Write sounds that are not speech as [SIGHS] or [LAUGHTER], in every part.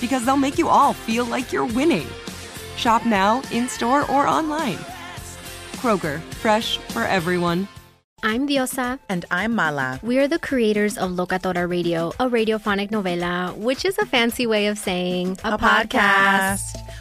because they'll make you all feel like you're winning. Shop now, in store, or online. Kroger, fresh for everyone. I'm Diosa. And I'm Mala. We are the creators of Locatora Radio, a radiophonic novela, which is a fancy way of saying a, a podcast. podcast.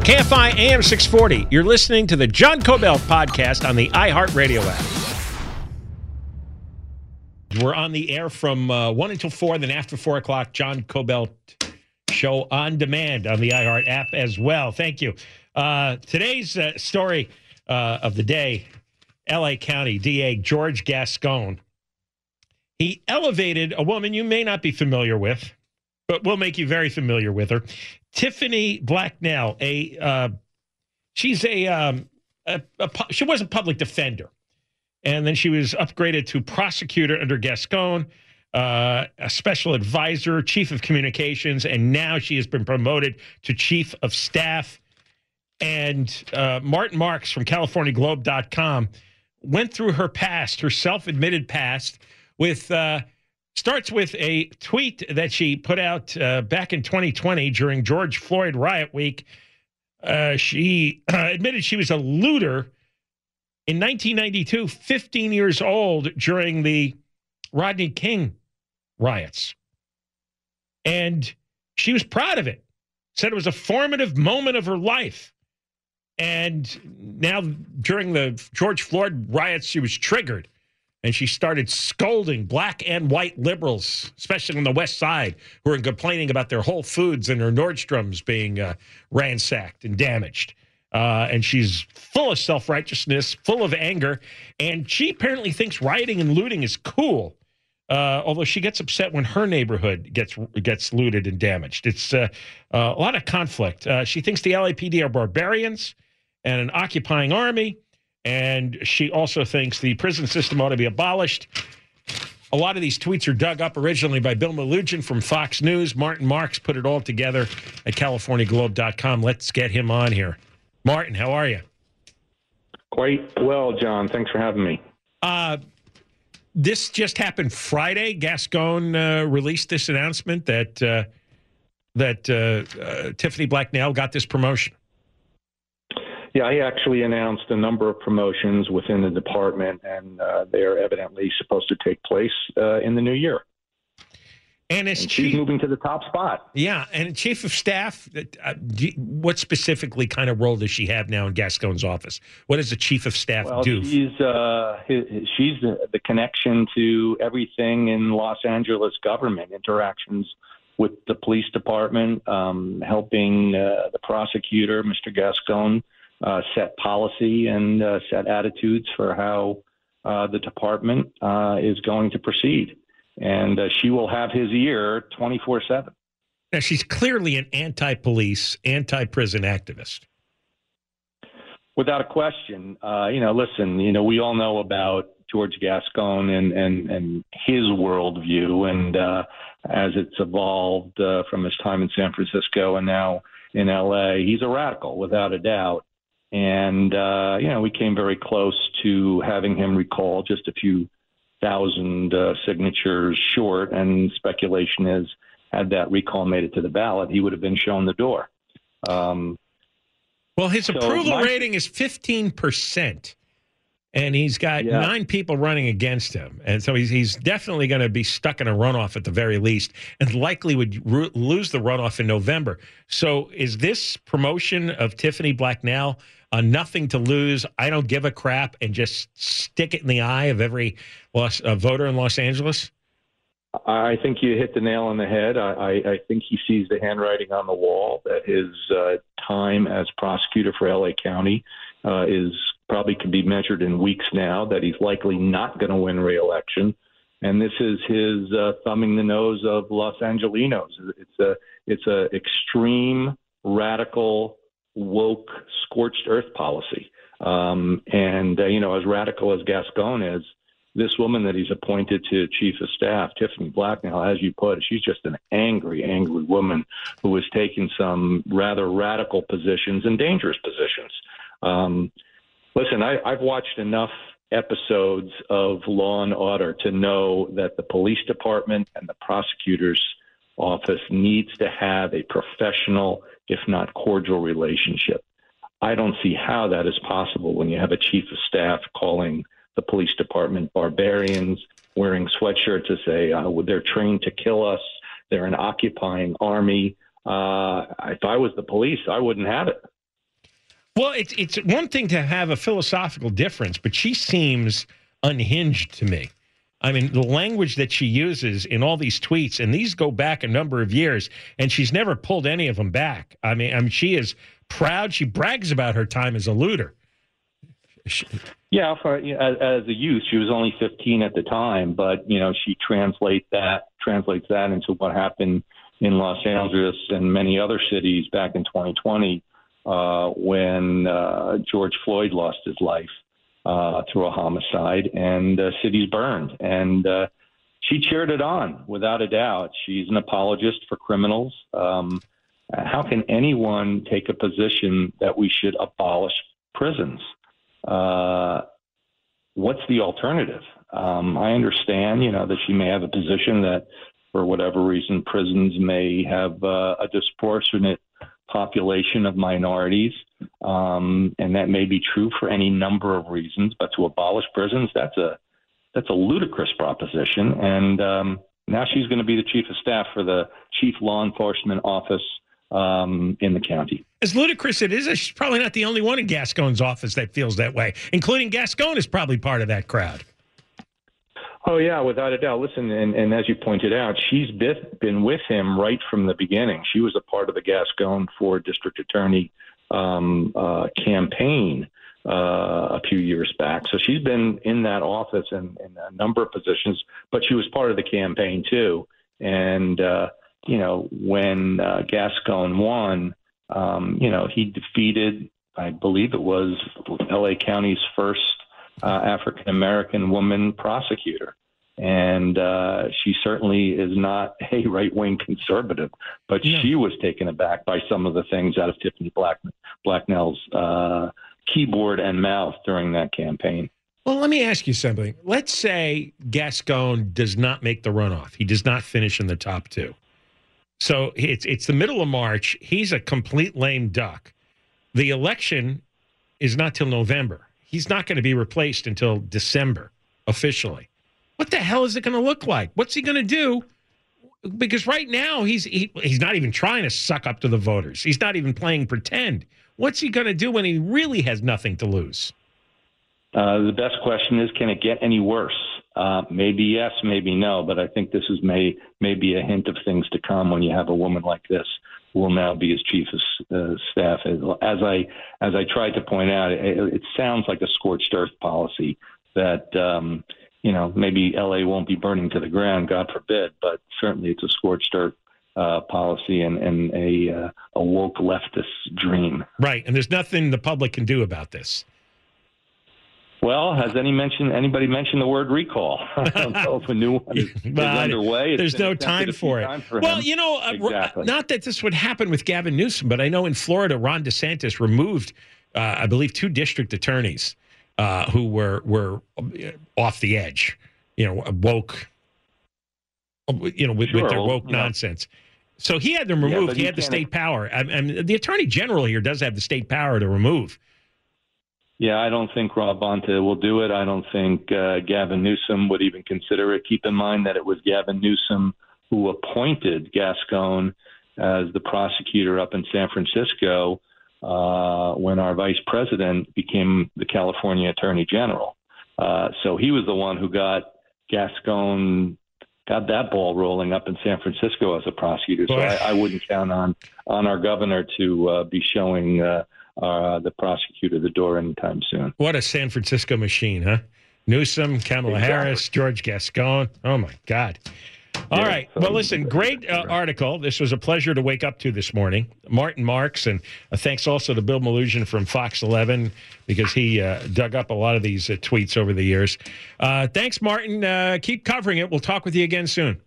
KFI AM 640. You're listening to the John Kobylt podcast on the iHeartRadio app. We're on the air from uh, 1 until 4, then after 4 o'clock, John Kobylt show on demand on the iHeart app as well. Thank you. Uh, today's uh, story uh, of the day LA County DA George Gascon. He elevated a woman you may not be familiar with, but we'll make you very familiar with her. Tiffany Blacknell, a uh, she's a, um, a, a, she was a public defender, and then she was upgraded to prosecutor under Gascon, uh, a special advisor, chief of communications, and now she has been promoted to chief of staff. And uh, Martin Marks from CaliforniaGlobe.com went through her past, her self-admitted past, with uh, starts with a tweet that she put out uh, back in 2020 during George Floyd riot week. Uh, she uh, [CLEARS THROAT] admitted she was a looter in 1992, 15 years old during the Rodney King riots. And she was proud of it, said it was a formative moment of her life. And now, during the George Floyd riots, she was triggered and she started scolding black and white liberals, especially on the West Side, who were complaining about their Whole Foods and their Nordstroms being uh, ransacked and damaged. Uh, and she's full of self righteousness, full of anger, and she apparently thinks rioting and looting is cool. Uh, although she gets upset when her neighborhood gets gets looted and damaged, it's uh, uh, a lot of conflict. Uh, she thinks the LAPD are barbarians and an occupying army and she also thinks the prison system ought to be abolished. A lot of these tweets are dug up originally by Bill Melugin from Fox News. Martin Marks put it all together at CaliforniaGlobe.com. Let's get him on here. Martin, how are you? Quite well, John. Thanks for having me. Uh, this just happened Friday. Gascon uh, released this announcement that uh, that uh, uh Tiffany Blacknell got this promotion. Yeah, he actually announced a number of promotions within the department, and uh, they are evidently supposed to take place uh, in the new year. And as And chief, she's moving to the top spot. yeah, and chief of staff, uh, you- what specifically kind of role does she have now in Gascon's office? What does the chief of staff Well, do? she's uh, hi- hi- she's the, the connection to everything in Los Angeles government interactions with the police department, um, helping uh, the prosecutor, Mr. Gascon, uh, set policy and uh, set attitudes for how uh, the department uh, is going to proceed. And uh, she will have his ear 24 7. Now, she's clearly an anti-police, anti-prison activist. Without a question, uh, you know, listen, you know, we all know about George Gascon and and and his worldview, and uh, as it's evolved uh, from his time in San Francisco and now in L.A., he's a radical without a doubt. And uh, you know, we came very close to having him recall just a few thousand uh, signatures short, and speculation is, had that recall made it to the ballot, he would have been shown the door. Um, Well, his So approval my- rating is 15%. And he's got Yeah. nine people running against him. And so he's, he's definitely going to be stuck in a runoff at the very least and likely would ru- lose the runoff in November. So is this promotion of Tiffany Blacknell a nothing to lose, I don't give a crap, and just stick it in the eye of every Los, uh, voter in Los Angeles? I think you hit the nail on the head. I, I, I think he sees the handwriting on the wall that his uh, time as prosecutor for LA County uh, is probably could be measured in weeks now. That he's likely not going to win re-election, and this is his uh, thumbing the nose of Los Angelinos. It's a it's a extreme, radical, woke, scorched earth policy. Um, and uh, you know, as radical as Gascon is, this woman that he's appointed to chief of staff, Tiffany Blacknell, as you put it, she's just an angry, angry woman who has taken some rather radical positions and dangerous positions. Um, listen, I, I've watched enough episodes of Law and Order to know that the police department and the prosecutor's office needs to have a professional, if not cordial, relationship. I don't see how that is possible when you have a chief of staff calling the police department barbarians, wearing sweatshirts to say uh, they're trained to kill us, they're an occupying army. Uh, if I was the police, I wouldn't have it. Well, it's it's one thing to have a philosophical difference, but she seems unhinged to me. I mean, the language that she uses in all these tweets, and these go back a number of years, and she's never pulled any of them back. I mean, I mean, she is proud. She brags about her time as a looter. She- Yeah, for, you know, as, as a youth, she was only 15 at the time, but you know she translate that translates that into what happened in Los Angeles and many other cities back in 2020 uh, when uh, George Floyd lost his life uh, through a homicide and uh, cities burned. And uh, she cheered it on without a doubt. She's an apologist for criminals. Um, how can anyone take a position that we should abolish prisons? Uh, what's the alternative? Um, I understand, you know, that she may have a position that, for whatever reason, prisons may have uh, a disproportionate population of minorities, um, and that may be true for any number of reasons. But to abolish prisons, that's a that's a ludicrous proposition. And um, now she's going to be the chief of staff for the chief law enforcement office um, in the county. As ludicrous it is, she's probably not the only one in Gascon's office that feels that way, including Gascon is probably part of that crowd. Oh yeah, without a doubt. Listen, and, and as you pointed out, she's been, with him right from the beginning. She was a part of the Gascon for district attorney um, uh, campaign uh, a few years back. So she's been in that office in, in a number of positions, but she was part of the campaign too. And uh, you know, when uh, Gascon won, um, you know, he defeated, I believe it was L.A. County's first uh, African American woman prosecutor. And uh, she certainly is not [LAUGHS] a right wing conservative, but No. she was taken aback by some of the things out of Tiffany Black, Blacknell's uh, keyboard and mouth during that campaign. Well, let me ask you something. Let's say Gascon does not make the runoff. He does not finish in the top two. So it's it's the middle of March. He's a complete lame duck. The election is not till November. He's not going to be replaced until December officially. What the hell is it going to look like? What's he going to do? Because right now he's he, he's not even trying to suck up to the voters. He's not even playing pretend. What's he going to do when he really has nothing to lose? Uh, the best question is, can it get any worse? Uh, maybe yes, maybe no, but I think this is may maybe a hint of things to come when you have a woman like this will now be his chief of uh, staff. As I as I tried to point out, it, it sounds like a scorched earth policy that um, you know maybe L.A. won't be burning to the ground, God forbid, but certainly it's a scorched earth uh, policy and, and a, uh, a woke leftist dream. Right, and there's nothing the public can do about this. Well, has any mention anybody mentioned the word recall? [LAUGHS] I don't know if a new one is, well, is underway. It's there's no time for it. Time for well, him. you know, uh, exactly. not that this would happen with Gavin Newsom, but I know in Florida, Ron DeSantis removed, uh, I believe, two district attorneys uh, who were were uh, off the edge. You know, woke. You know, with, sure. with their woke well, nonsense. So he had them removed. Yeah, he had the state power. I, I mean, the attorney general here does have the state power to remove. Yeah, I don't think Rob Bonta will do it. I don't think uh, Gavin Newsom would even consider it. Keep in mind that it was Gavin Newsom who appointed Gascon as the prosecutor up in San Francisco uh, when our vice president became the California Attorney General. Uh, so he was the one who got Gascon got that ball rolling up in San Francisco as a prosecutor. So I, I, wouldn't count on on our governor to uh, be showing uh, the prosecutor the door anytime soon. What a San Francisco machine, huh? Newsom, Kamala exactly. Harris, George Gascon. Oh my God. All yeah, right. So well, listen, great uh, article. This was a pleasure to wake up to this morning. Martin Marks, and uh, thanks also to Bill Melugin from Fox 11 because he uh, dug up a lot of these uh, tweets over the years. Uh, thanks, Martin. Uh, keep covering it. We'll talk with you again soon.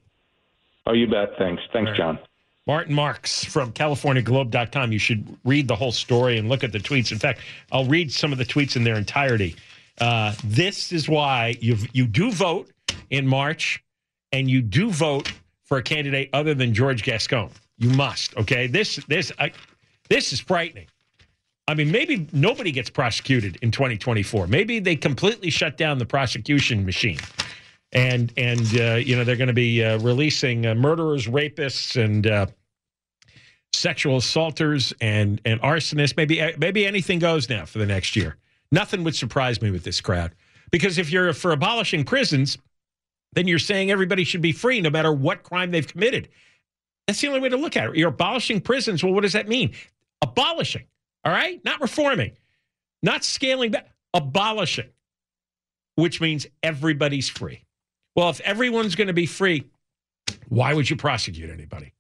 Oh, you bet. Thanks. Thanks, right. John. Martin Marks from CaliforniaGlobe.com. You should read the whole story and look at the tweets. In fact, I'll read some of the tweets in their entirety. Uh, this is why you you do vote in March, and you do vote for a candidate other than George Gascon. You must. Okay. This this uh, this is frightening. I mean, maybe nobody gets prosecuted in 2024. Maybe they completely shut down the prosecution machine and and uh, you know they're going to be uh, releasing uh, murderers, rapists, and sexual assaulters and and arsonists. Maybe uh, maybe anything goes now for the next year. Nothing would surprise me with this crowd because if you're for abolishing prisons, then you're saying everybody should be free no matter what crime they've committed. That's the only way to look at it. You're abolishing prisons. Well, what does that mean? Abolishing. All right, not reforming, not scaling back. Abolishing, which means everybody's free. Well, if everyone's going to be free, why would you prosecute anybody?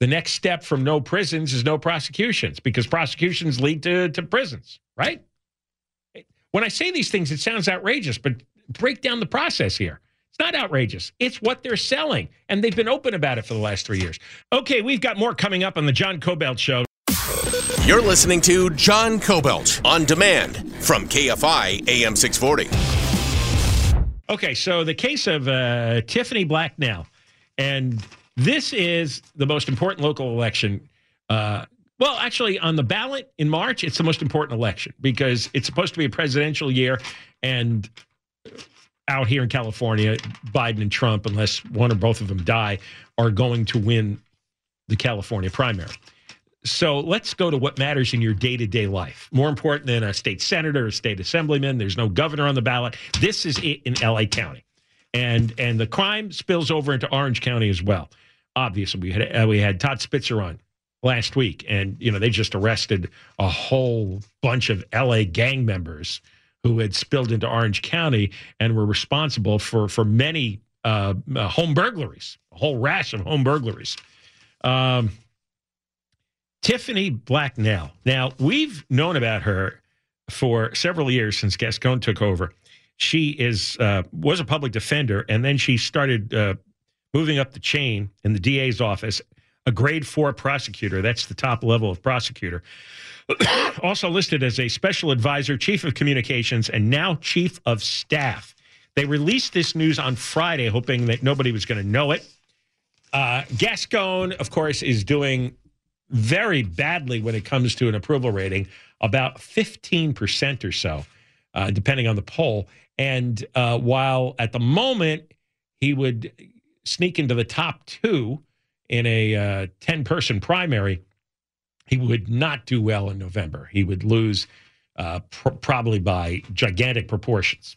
The next step from no prisons is no prosecutions because prosecutions lead to, to prisons, right? When I say these things, it sounds outrageous, but break down the process here. It's not outrageous. It's what they're selling. And they've been open about it for the last three years. Okay, we've got more coming up on the John Kobylt Show. You're listening to John Kobylt on demand from KFI AM 640. Okay, so the case of uh, Tiffany Blacknell, and this is the most important local election. Uh, well, actually, on the ballot in March, it's the most important election because it's supposed to be a presidential year, and out here in California, Biden and Trump, unless one or both of them die, are going to win the California primary. So let's go to what matters in your day to day life. More important than a state senator, a state assemblyman. There's no governor on the ballot. This is it in LA County, and and the crime spills over into Orange County as well. Obviously, we had uh, we had Todd Spitzer on last week, and you know they just arrested a whole bunch of LA gang members who had spilled into Orange County and were responsible for for many uh, uh, home burglaries, a whole rash of home burglaries. Um, Tiffany Blacknell. Now, we've known about her for several years since Gascon took over. She is uh, was a public defender, and then she started uh, moving up the chain in the DA's office. A grade four prosecutor. That's the top level of prosecutor. [COUGHS] also listed as a special advisor, chief of communications, and now chief of staff. They released this news on Friday, hoping that nobody was going to know it. Uh, Gascon, of course, is doing very badly when it comes to an approval rating about 15% or so, uh, depending on the poll. And uh, while at the moment he would sneak into the top two in a 10 uh, person primary, he would not do well in November. He would lose uh, pr- probably by gigantic proportions.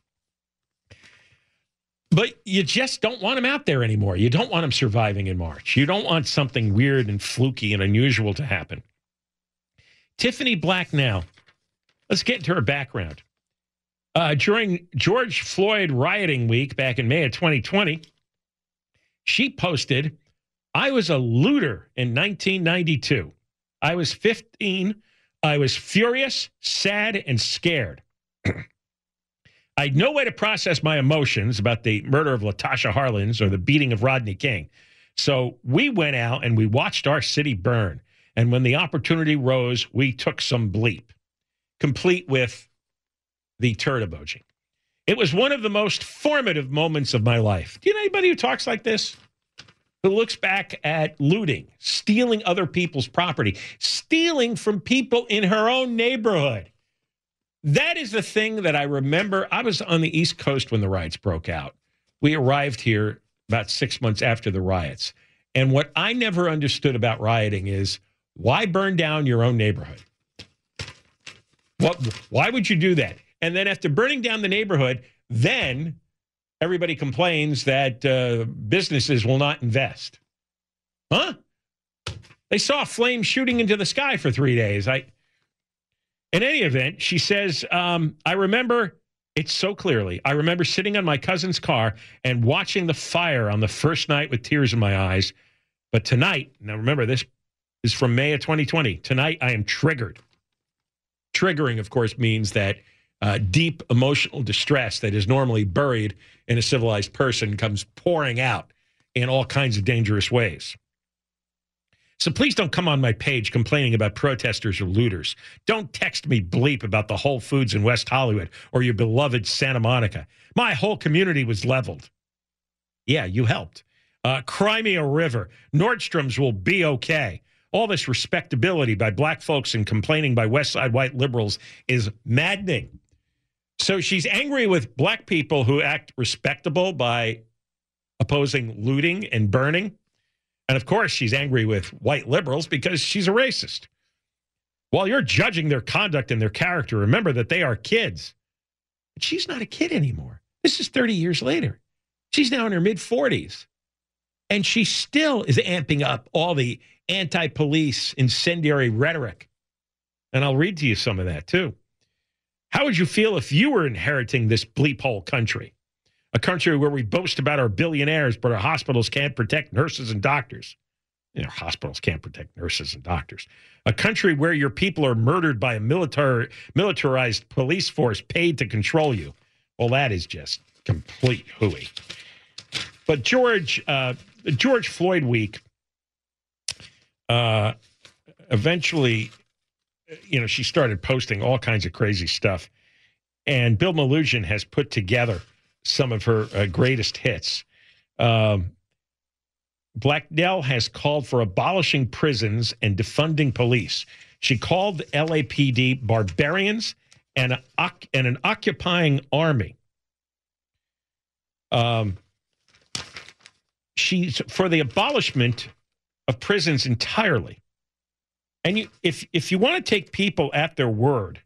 But you just don't want him out there anymore. You don't want him surviving in March. You don't want something weird and fluky and unusual to happen. Tiffany Blacknell. Let's get into her background. Uh, during George Floyd rioting week back in May of 2020, she posted, I was a looter in 1992. I was 15. I was furious, sad, and scared. [CLEARS THROAT] I had no way to process my emotions about the murder of Latasha Harlins or the beating of Rodney King. So we went out and we watched our city burn. And when the opportunity rose, we took some bleep, complete with the turd emoji. It was one of the most formative moments of my life. Do you know anybody who talks like this? Who looks back at looting, stealing other people's property, stealing from people in her own neighborhood. That is the thing that I remember. I was on the East Coast when the riots broke out. We arrived here about six months after the riots. And what I never understood about rioting is why burn down your own neighborhood? What? Why would you do that? And then after burning down the neighborhood, then everybody complains that uh, businesses will not invest. Huh? They saw a flame shooting into the sky for three days. I, in any event, she says, um, I remember it so clearly. I remember sitting on my cousin's car and watching the fire on the first night with tears in my eyes. But tonight, now remember, this is from May of 2020. Tonight, I am triggered. Triggering, of course, means that uh, deep emotional distress that is normally buried in a civilized person comes pouring out in all kinds of dangerous ways. So please don't come on my page complaining about protesters or looters. Don't text me bleep about the Whole Foods in West Hollywood or your beloved Santa Monica. My whole community was leveled. Yeah, you helped. Uh, Crimea River. Nordstrom's will be okay. All this respectability by black folks and complaining by West Side white liberals is maddening. So she's angry with black people who act respectable by opposing looting and burning. And of course, she's angry with white liberals because she's a racist. While you're judging their conduct and their character, remember that they are kids. But she's not a kid anymore. This is 30 years later. She's now in her mid 40s. And she still is amping up all the anti police incendiary rhetoric. And I'll read to you some of that too. How would you feel if you were inheriting this bleep hole country? A country where we boast about our billionaires, but our hospitals can't protect nurses and doctors. You know, hospitals can't protect nurses and doctors. A country where your people are murdered by a military, militarized police force paid to control you. Well, that is just complete hooey. But George, uh, George Floyd week, uh, eventually you know, she started posting all kinds of crazy stuff. And Bill Melugin has put together some of her uh, greatest hits. Um, Blacknell has called for abolishing prisons and defunding police. She called the LAPD barbarians and, a, and an occupying army. Um, she's for the abolishment of prisons entirely. And you, if if you want to take people at their word,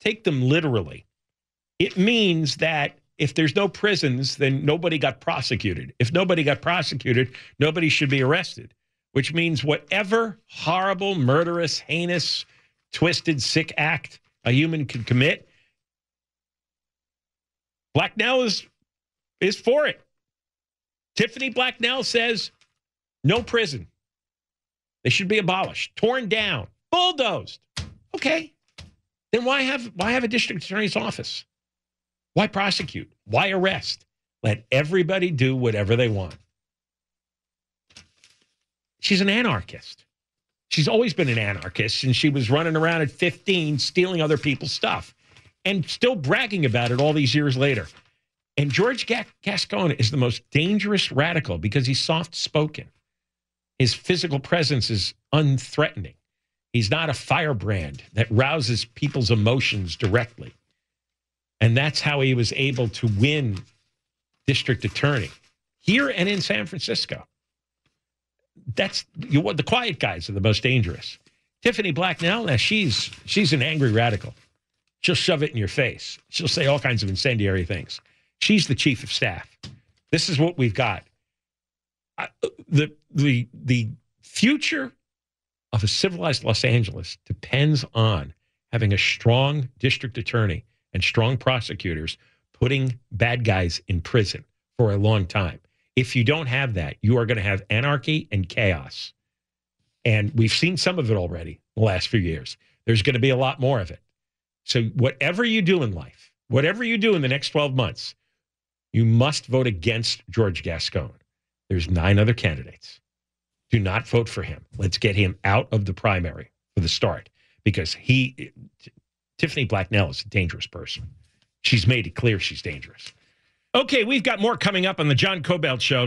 take them literally. It means that if there's no prisons, then nobody got prosecuted. If nobody got prosecuted, nobody should be arrested. Which means whatever horrible, murderous, heinous, twisted, sick act a human can commit, Blacknell is is for it. Tiffany Blacknell says no prison. They should be abolished, torn down, bulldozed. Okay. Then why have why have a district attorney's office? Why prosecute? Why arrest? Let everybody do whatever they want. She's an anarchist. She's always been an anarchist, and she was running around at 15 stealing other people's stuff and still bragging about it all these years later. And George Gascon is the most dangerous radical because he's soft spoken. His physical presence is unthreatening. He's not a firebrand that rouses people's emotions directly. And that's how he was able to win district attorney here and in San Francisco. That's you, the quiet guys are the most dangerous. Tiffany Blacknell, now she's she's an angry radical. She'll shove it in your face. She'll say all kinds of incendiary things. She's the chief of staff. This is what we've got. I, the the the future of a civilized Los Angeles depends on having a strong district attorney and strong prosecutors putting bad guys in prison for a long time. If you don't have that, you are going to have anarchy and chaos. And we've seen some of it already the last few years. There's going to be a lot more of it. So, whatever you do in life, whatever you do in the next 12 months, you must vote against George Gascon. There's nine other candidates. Do not vote for him. Let's get him out of the primary for the start because he, Tiffany Blacknell, is a dangerous person. She's made it clear she's dangerous. Okay, we've got more coming up on the John Kobylt Show.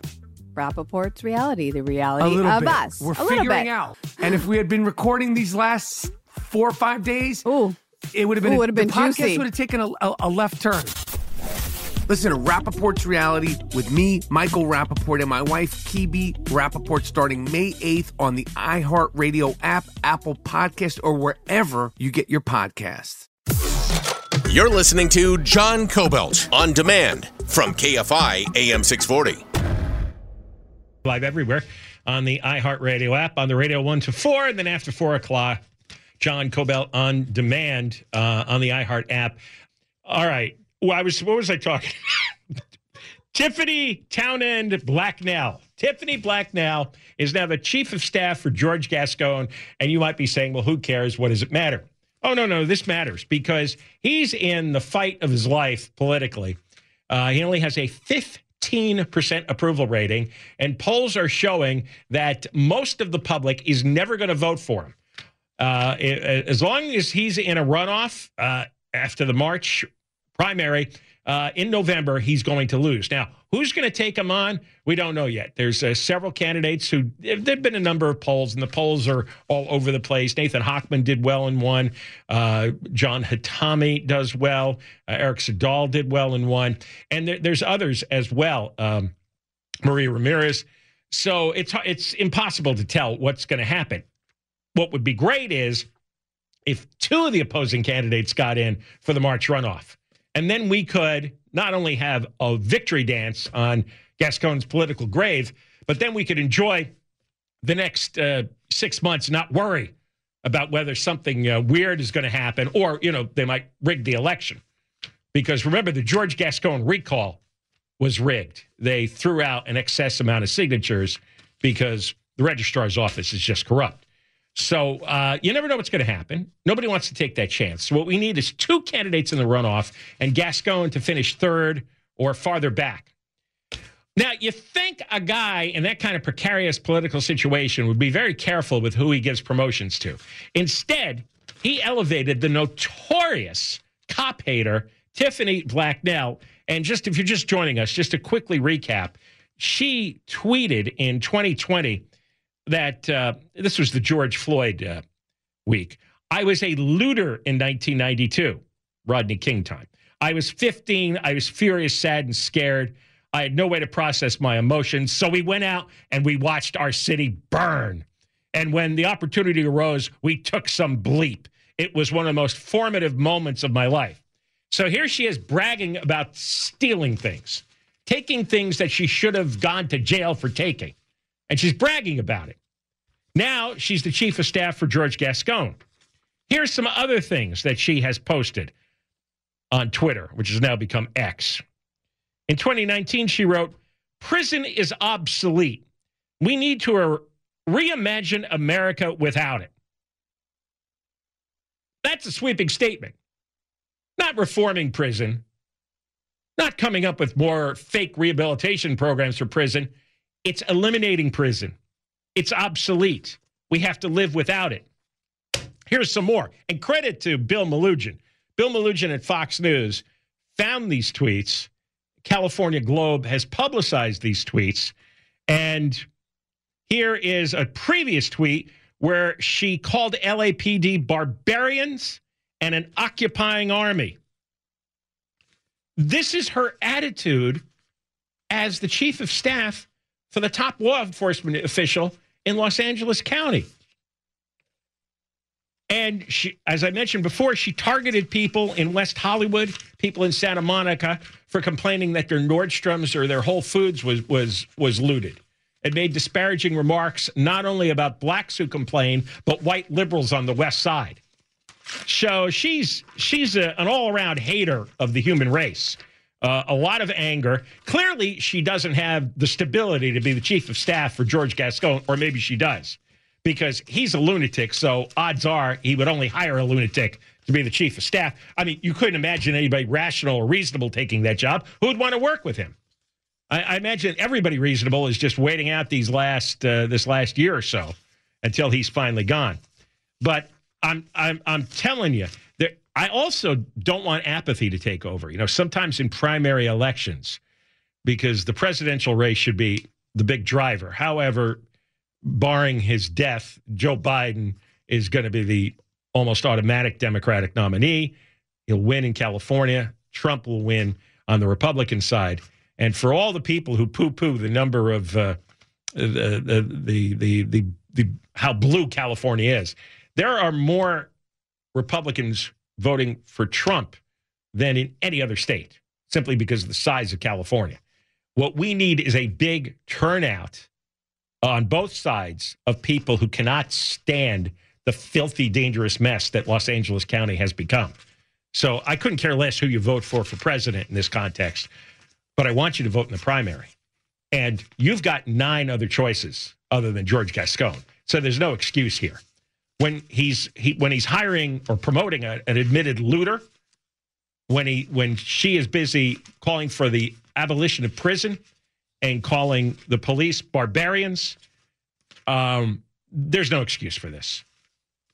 Rapaport's reality, the reality of bit. us. We're a figuring bit. out. And if we had been recording these last four or five days, Ooh. it would have been Ooh, would have been the podcast would have taken a, a, a left turn. Listen to Rapaport's Reality with me, Michael Rapaport, and my wife, Kibi Rapaport, starting May 8th on the iHeartRadio app, Apple Podcast, or wherever you get your podcasts. You're listening to John Kobylt on demand from KFI AM 640. Live everywhere on the iHeartRadio app, on the radio one to four, and then after four o'clock, John Kobylt on demand uh, on the iHeart app. All right. Well, I was what was I talking? [LAUGHS] Tiffany Townend Blacknell. Tiffany Blacknell is now the chief of staff for George Gascon, and you might be saying, "Well, who cares? What does it matter?" Oh no, no, this matters because he's in the fight of his life politically. Uh, he only has a 15% approval rating, and polls are showing that most of the public is never going to vote for him. Uh, as long as he's in a runoff uh, after the March primary uh, in November, he's going to lose. Now, who's going to take him on? We don't know yet. There's uh, several candidates who there've been a number of polls, and the polls are all over the place. Nathan Hochman did well in one. Uh, John Hatami does well. Uh, Eric Siddall did well in one, and there, there's others as well. Um, Maria Ramirez. So it's it's impossible to tell what's going to happen. What would be great is if two of the opposing candidates got in for the March runoff. And then we could not only have a victory dance on Gascon's political grave, but then we could enjoy the next uh, six months, not worry about whether something uh, weird is going to happen or, you know, they might rig the election. Because remember, the George Gascon recall was rigged. They threw out an excess amount of signatures because the registrar's office is just corrupt. So uh, you never know what's going to happen. Nobody wants to take that chance. So what we need is two candidates in the runoff and Gascon to finish third or farther back. Now, you think a guy in that kind of precarious political situation would be very careful with who he gives promotions to. Instead, he elevated the notorious cop hater Tiffany Blacknell. And just if you're just joining us, just to quickly recap, she tweeted in 2020 that uh, this was the George Floyd uh, week. I was a looter in 1992, Rodney King time. I was 15. I was furious, sad, and scared. I had no way to process my emotions. So we went out and we watched our city burn. And when the opportunity arose, we took some bleep. It was one of the most formative moments of my life. So here she is bragging about stealing things, taking things that she should have gone to jail for taking. And she's bragging about it. Now she's the chief of staff for George Gascon. Here's some other things that she has posted on Twitter, which has now become X. In 2019, she wrote, Prison is obsolete. We need to re- reimagine America without it. That's a sweeping statement. Not reforming prison, not coming up with more fake rehabilitation programs for prison. It's eliminating prison. It's obsolete. We have to live without it. Here's some more. And credit to Bill Melugin. Bill Melugin at Fox News found these tweets. California Globe has publicized these tweets. And here is a previous tweet where she called LAPD barbarians and an occupying army. This is her attitude as the chief of staff for the top law enforcement official in Los Angeles County. And she, as I mentioned before, she targeted people in West Hollywood, people in Santa Monica for complaining that their Nordstroms or their Whole Foods was was was looted. It made disparaging remarks not only about blacks who complain, but white liberals on the West Side. So she's she's a, an all around hater of the human race uh, a lot of anger. Clearly, she doesn't have the stability to be the chief of staff for George Gascon, or maybe she does, because he's a lunatic. So odds are he would only hire a lunatic to be the chief of staff. I mean, you couldn't imagine anybody rational or reasonable taking that job who would want to work with him. I, I imagine everybody reasonable is just waiting out these last uh, this last year or so until he's finally gone. But I'm I'm I'm telling you, I also don't want apathy to take over. You know, sometimes in primary elections, because the presidential race should be the big driver. However, barring his death, Joe Biden is going to be the almost automatic Democratic nominee. He'll win in California. Trump will win on the Republican side. And for all the people who poo-poo the number of uh, the, the, the the the the how blue California is, there are more Republicans voting for Trump than in any other state, simply because of the size of California. What we need is a big turnout on both sides of people who cannot stand the filthy, dangerous mess that Los Angeles County has become. So I couldn't care less who you vote for for president in this context, but I want you to vote in the primary. And you've got nine other choices other than George Gascon. So there's no excuse here when he's he, when he's hiring or promoting a, an admitted looter, when he when she is busy calling for the abolition of prison and calling the police barbarians, um, there's no excuse for this.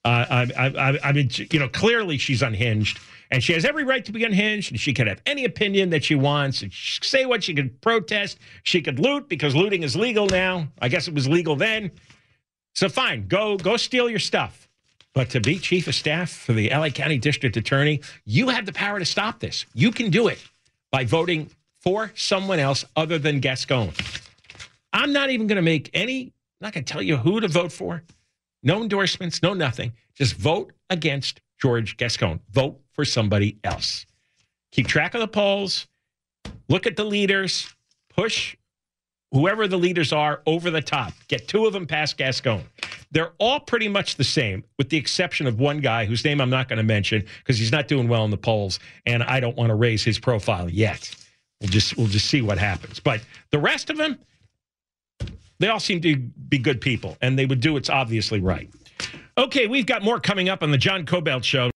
Uh, I, I, I mean, you know, clearly she's unhinged, and she has every right to be unhinged, and she can have any opinion that she wants, and say what she could protest. She could loot because looting is legal now. I guess it was legal then. So fine, go go steal your stuff. But to be chief of staff for the LA County District Attorney, you have the power to stop this. You can do it by voting for someone else other than Gascon. I'm not even going to make any, I'm not going to tell you who to vote for. no endorsements, no nothing. Just vote against George Gascon. Vote for somebody else. Keep track of the polls. Look at the leaders. Push whoever the leaders are over the top. Get two of them past Gascon. They're all pretty much the same, with the exception of one guy whose name I'm not going to mention because he's not doing well in the polls, and I don't want to raise his profile yet. We'll just we'll just see what happens. But the rest of them, they all seem to be good people, and they would do what's obviously right. Okay, we've got more coming up on the John Kobylt Show.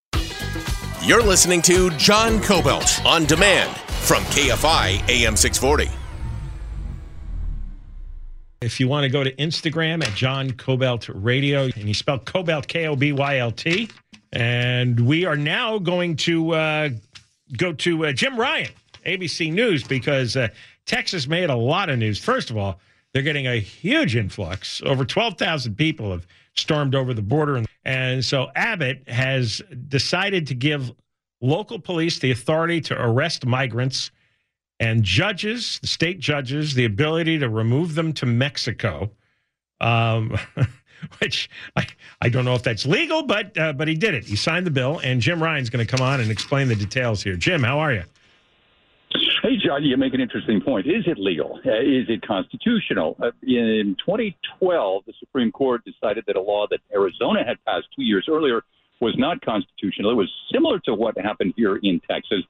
You're listening to John Kobylt on demand from KFI AM 640. If you want to go to Instagram at John Kobylt Radio, and you spell Kobylt K O B Y L T, and we are now going to uh, go to uh, Jim Ryan, ABC News, because uh, Texas made a lot of news. First of all, they're getting a huge influx. Over 12,000 people have stormed over the border. And so Abbott has decided to give local police the authority to arrest migrants and judges, the state judges, the ability to remove them to Mexico, um, [LAUGHS] which I, I don't know if that's legal, but uh, but he did it. He signed the bill, and Jim Ryan's going to come on and explain the details here. Jim, how are you? Hey, John, you make an interesting point. Is it legal? Uh, is it constitutional? Uh, in 2012, the Supreme Court decided that a law that Arizona had passed two years earlier was not constitutional. It was similar to what happened here in Texas.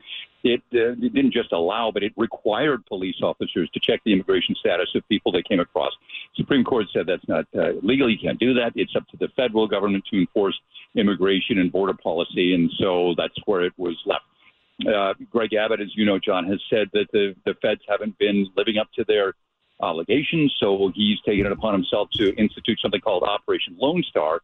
It, uh, it didn't just allow, but it required police officers to check the immigration status of people they came across. Supreme Court said that's not uh, legal. You can't do that. It's up to the federal government to enforce immigration and border policy, and so that's where it was left. Uh, Greg Abbott, as you know, John, has said that the, the feds haven't been living up to their allegations, so he's taken it upon himself to institute something called Operation Lone Star,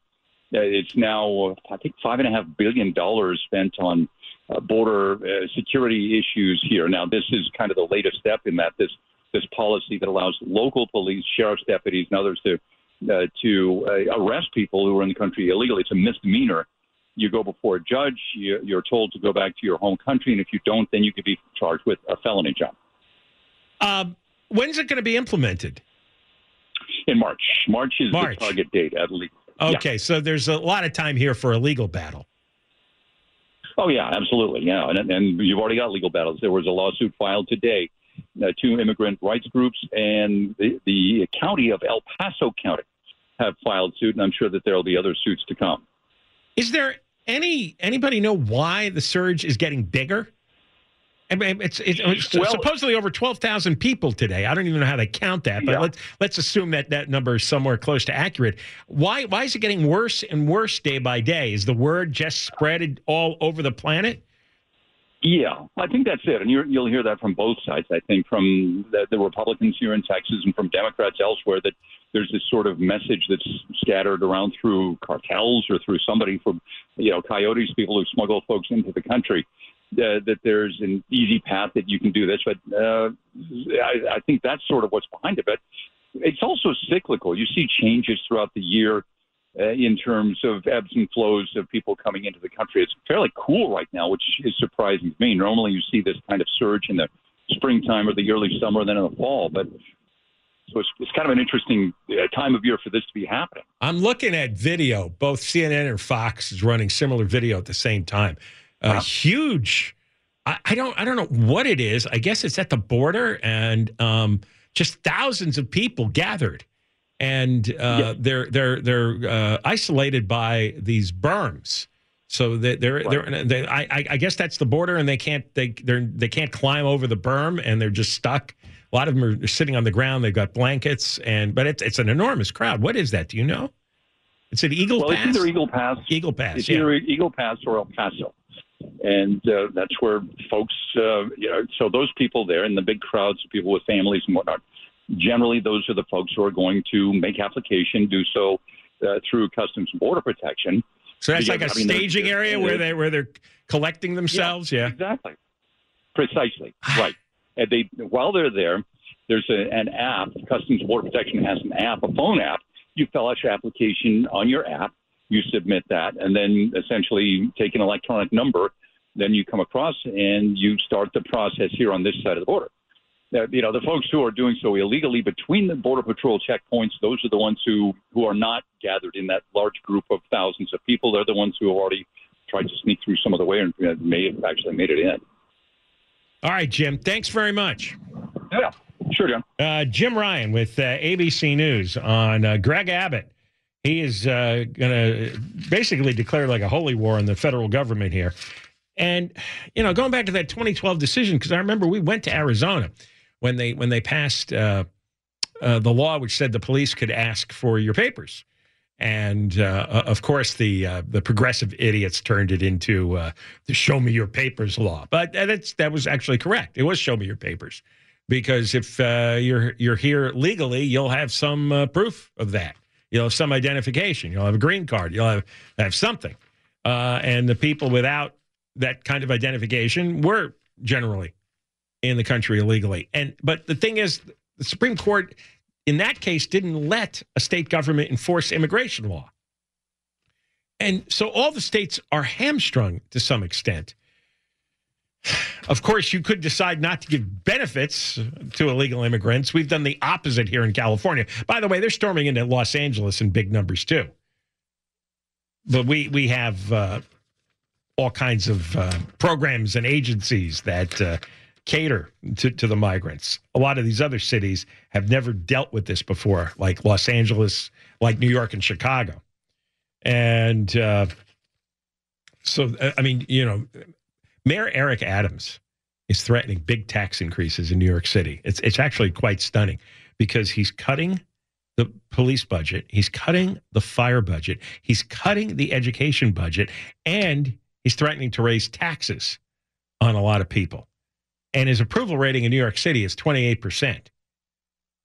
it's now, I think, five and a half billion dollars spent on uh, border uh, security issues here. Now, this is kind of the latest step in that this this policy that allows local police, sheriff's deputies, and others to uh, to uh, arrest people who are in the country illegally. It's a misdemeanor. You go before a judge. You, you're told to go back to your home country, and if you don't, then you could be charged with a felony. John. Um, when's it going to be implemented? In March. March is March. the target date, at least. Okay, Yeah. so there's a lot of time here for a legal battle. Oh yeah, absolutely. Yeah, and, and you've already got legal battles. There was a lawsuit filed today. Uh, two immigrant rights groups and the, the county of El Paso County have filed suit, and I'm sure that there will be other suits to come. Is there any anybody know why the surge is getting bigger? I mean, it's, it's, it's Well- supposedly over twelve thousand people today. I don't even know how they count that, but Yeah. let's let's assume that that number is somewhere close to accurate. Why why is it getting worse and worse day by day? Is the word just spread all over the planet? Yeah, I think that's it, and you're, you'll hear that from both sides. I think from the, the Republicans here in Texas and from Democrats elsewhere that there's this sort of message that's scattered around through cartels or through somebody from, you know, coyotes, people who smuggle folks into the country. Uh, that there's an easy path that you can do this, but uh, I, I think that's sort of what's behind it. But it's also cyclical. You see changes throughout the year uh, in terms of ebbs and flows of people coming into the country. It's fairly cool right now, which is surprising to me. Normally, you see this kind of surge in the springtime or the early summer, then in the fall. But so it's, it's kind of an interesting uh, time of year for this to be happening. I'm looking at video. Both CNN and Fox is running similar video at the same time. A huge. I, I don't. I don't know what it is. I guess it's at the border, and um, just thousands of people gathered, and uh, they're they're they're uh, isolated by these berms. So they, they're they're they, I I- I guess that's the border, and they can't they they're they can't climb over the berm, and they're just stuck. A lot of them are sitting on the ground. They've got blankets, and but it's it's an enormous crowd. What is that? Do you know? It's an Eagle well, Pass. it's either Eagle Pass, Eagle Pass. it's yeah. either Eagle Pass or El Paso, and uh, that's where folks, uh, you know, so those people there and the big crowds people with families and whatnot. Generally, those are the folks who are going to make application, do so uh, through Customs and Border Protection. So that's like a Because, I mean, staging area where they where they're collecting themselves. Yeah. Exactly. Precisely. [SIGHS] right. And they while they're there, there's a, an app. Customs and Border Protection has an app, a phone app. You fill out your application on your app. You submit that, and then essentially take an electronic number. Then you come across and you start the process here on this side of the border. uh, you know, the folks who are doing so illegally between the border patrol checkpoints, those are the ones who who are not gathered in that large group of thousands of people. They're the ones who have already tried to sneak through some of the way and uh, may have actually made it in. All right, Jim. Thanks very much. Yeah, sure, John. Uh, Jim Ryan with uh, ABC News on uh, Greg Abbott. He is uh, going to basically declare like a holy war on the federal government here. And, you know, going back to that 2012 decision, because I remember we went to Arizona when they when they passed uh, uh, the law which said the police could ask for your papers. And uh, of course, the uh, the progressive idiots turned it into uh, the "show me your papers" law. But that's that was actually correct. It was "show me your papers," because if uh, you're you're here legally, you'll have some uh, proof of that. You'll have some identification. You'll have a green card. You'll have have something. Uh, and the people without that kind of identification were generally in the country illegally. And but the thing is, the Supreme Court in that case didn't let a state government enforce immigration law. And so all the states are hamstrung to some extent. Of course, you could decide not to give benefits to illegal immigrants. We've done the opposite here in California. By the way, they're storming into Los Angeles in big numbers too. But we we have uh, all kinds of uh, programs and agencies that uh, cater to, to the migrants. A lot of these other cities have never dealt with this before, like Los Angeles, like New York and Chicago. And uh, so, uh, I mean, you know, Mayor Eric Adams is threatening big tax increases in New York City. It's, it's actually quite stunning because he's cutting the police budget, he's cutting the fire budget, he's cutting the education budget, and he's threatening to raise taxes on a lot of people and his approval rating in New York City is 28%.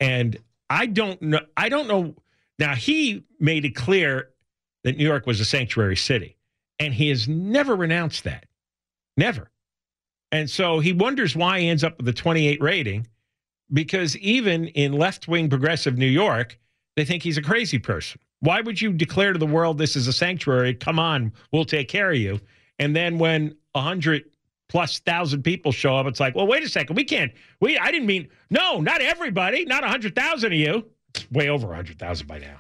And I don't know I don't know now he made it clear that New York was a sanctuary city and he has never renounced that. Never. And so he wonders why he ends up with a 28 rating because even in left-wing progressive New York, they think he's a crazy person. Why would you declare to the world this is a sanctuary? Come on, we'll take care of you. And then when 100 plus thousand people show up, it's like, well, wait a second, we can't. We I didn't mean no, not everybody, not a hundred thousand of you. It's way over a hundred thousand by now.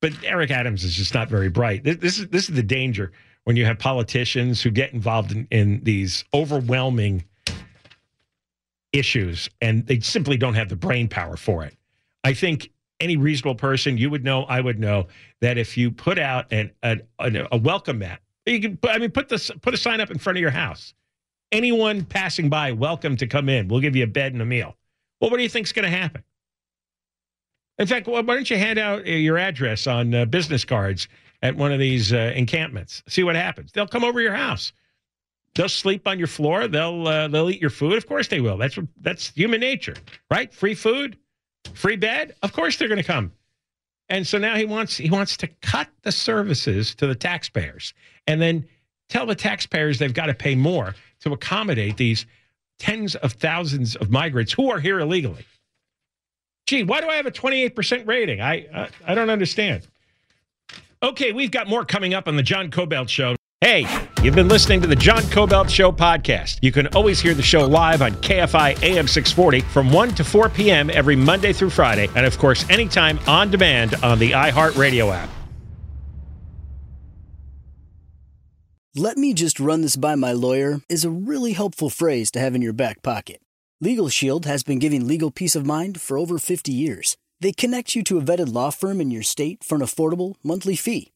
But Eric Adams is just not very bright. This, this, is this is the danger when you have politicians who get involved in, in these overwhelming issues and they simply don't have the brain power for it. I think any reasonable person, you would know, I would know, that if you put out an, a, a welcome mat, you can, I mean, put this, put a sign up in front of your house anyone passing by, welcome to come in. We'll give you a bed and a meal. Well, what do you think is going to happen? In fact, why don't you hand out uh, your address on uh, business cards at one of these uh, encampments? See what happens. They'll come over your house. They'll sleep on your floor. They'll uh, they'll eat your food. Of course they will. That's that's human nature, right? Free food, free bed. Of course they're going to come. And so now he wants he wants to cut the services to the taxpayers, and then tell the taxpayers they've got to pay more to accommodate these tens of thousands of migrants who are here illegally. Gee, why do I have a 28% rating? I, I, I don't understand. Okay, we've got more coming up on the John Kobylt Show. Hey, you've been listening to the John Kobylt Show podcast. You can always hear the show live on KFI AM 640 from 1 to 4 p.m. every Monday through Friday, and of course, anytime on demand on the iHeartRadio app. Let me just run this by my lawyer is a really helpful phrase to have in your back pocket. Legal Shield has been giving legal peace of mind for over 50 years. They connect you to a vetted law firm in your state for an affordable monthly fee.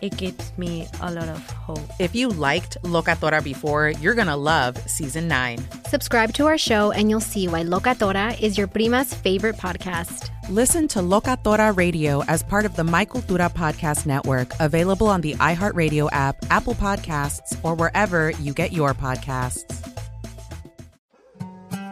it gives me a lot of hope. If you liked Locatora before, you're going to love season 9. Subscribe to our show and you'll see why Locatora is your prima's favorite podcast. Listen to Locatora Radio as part of the My Cultura podcast network, available on the iHeartRadio app, Apple Podcasts, or wherever you get your podcasts.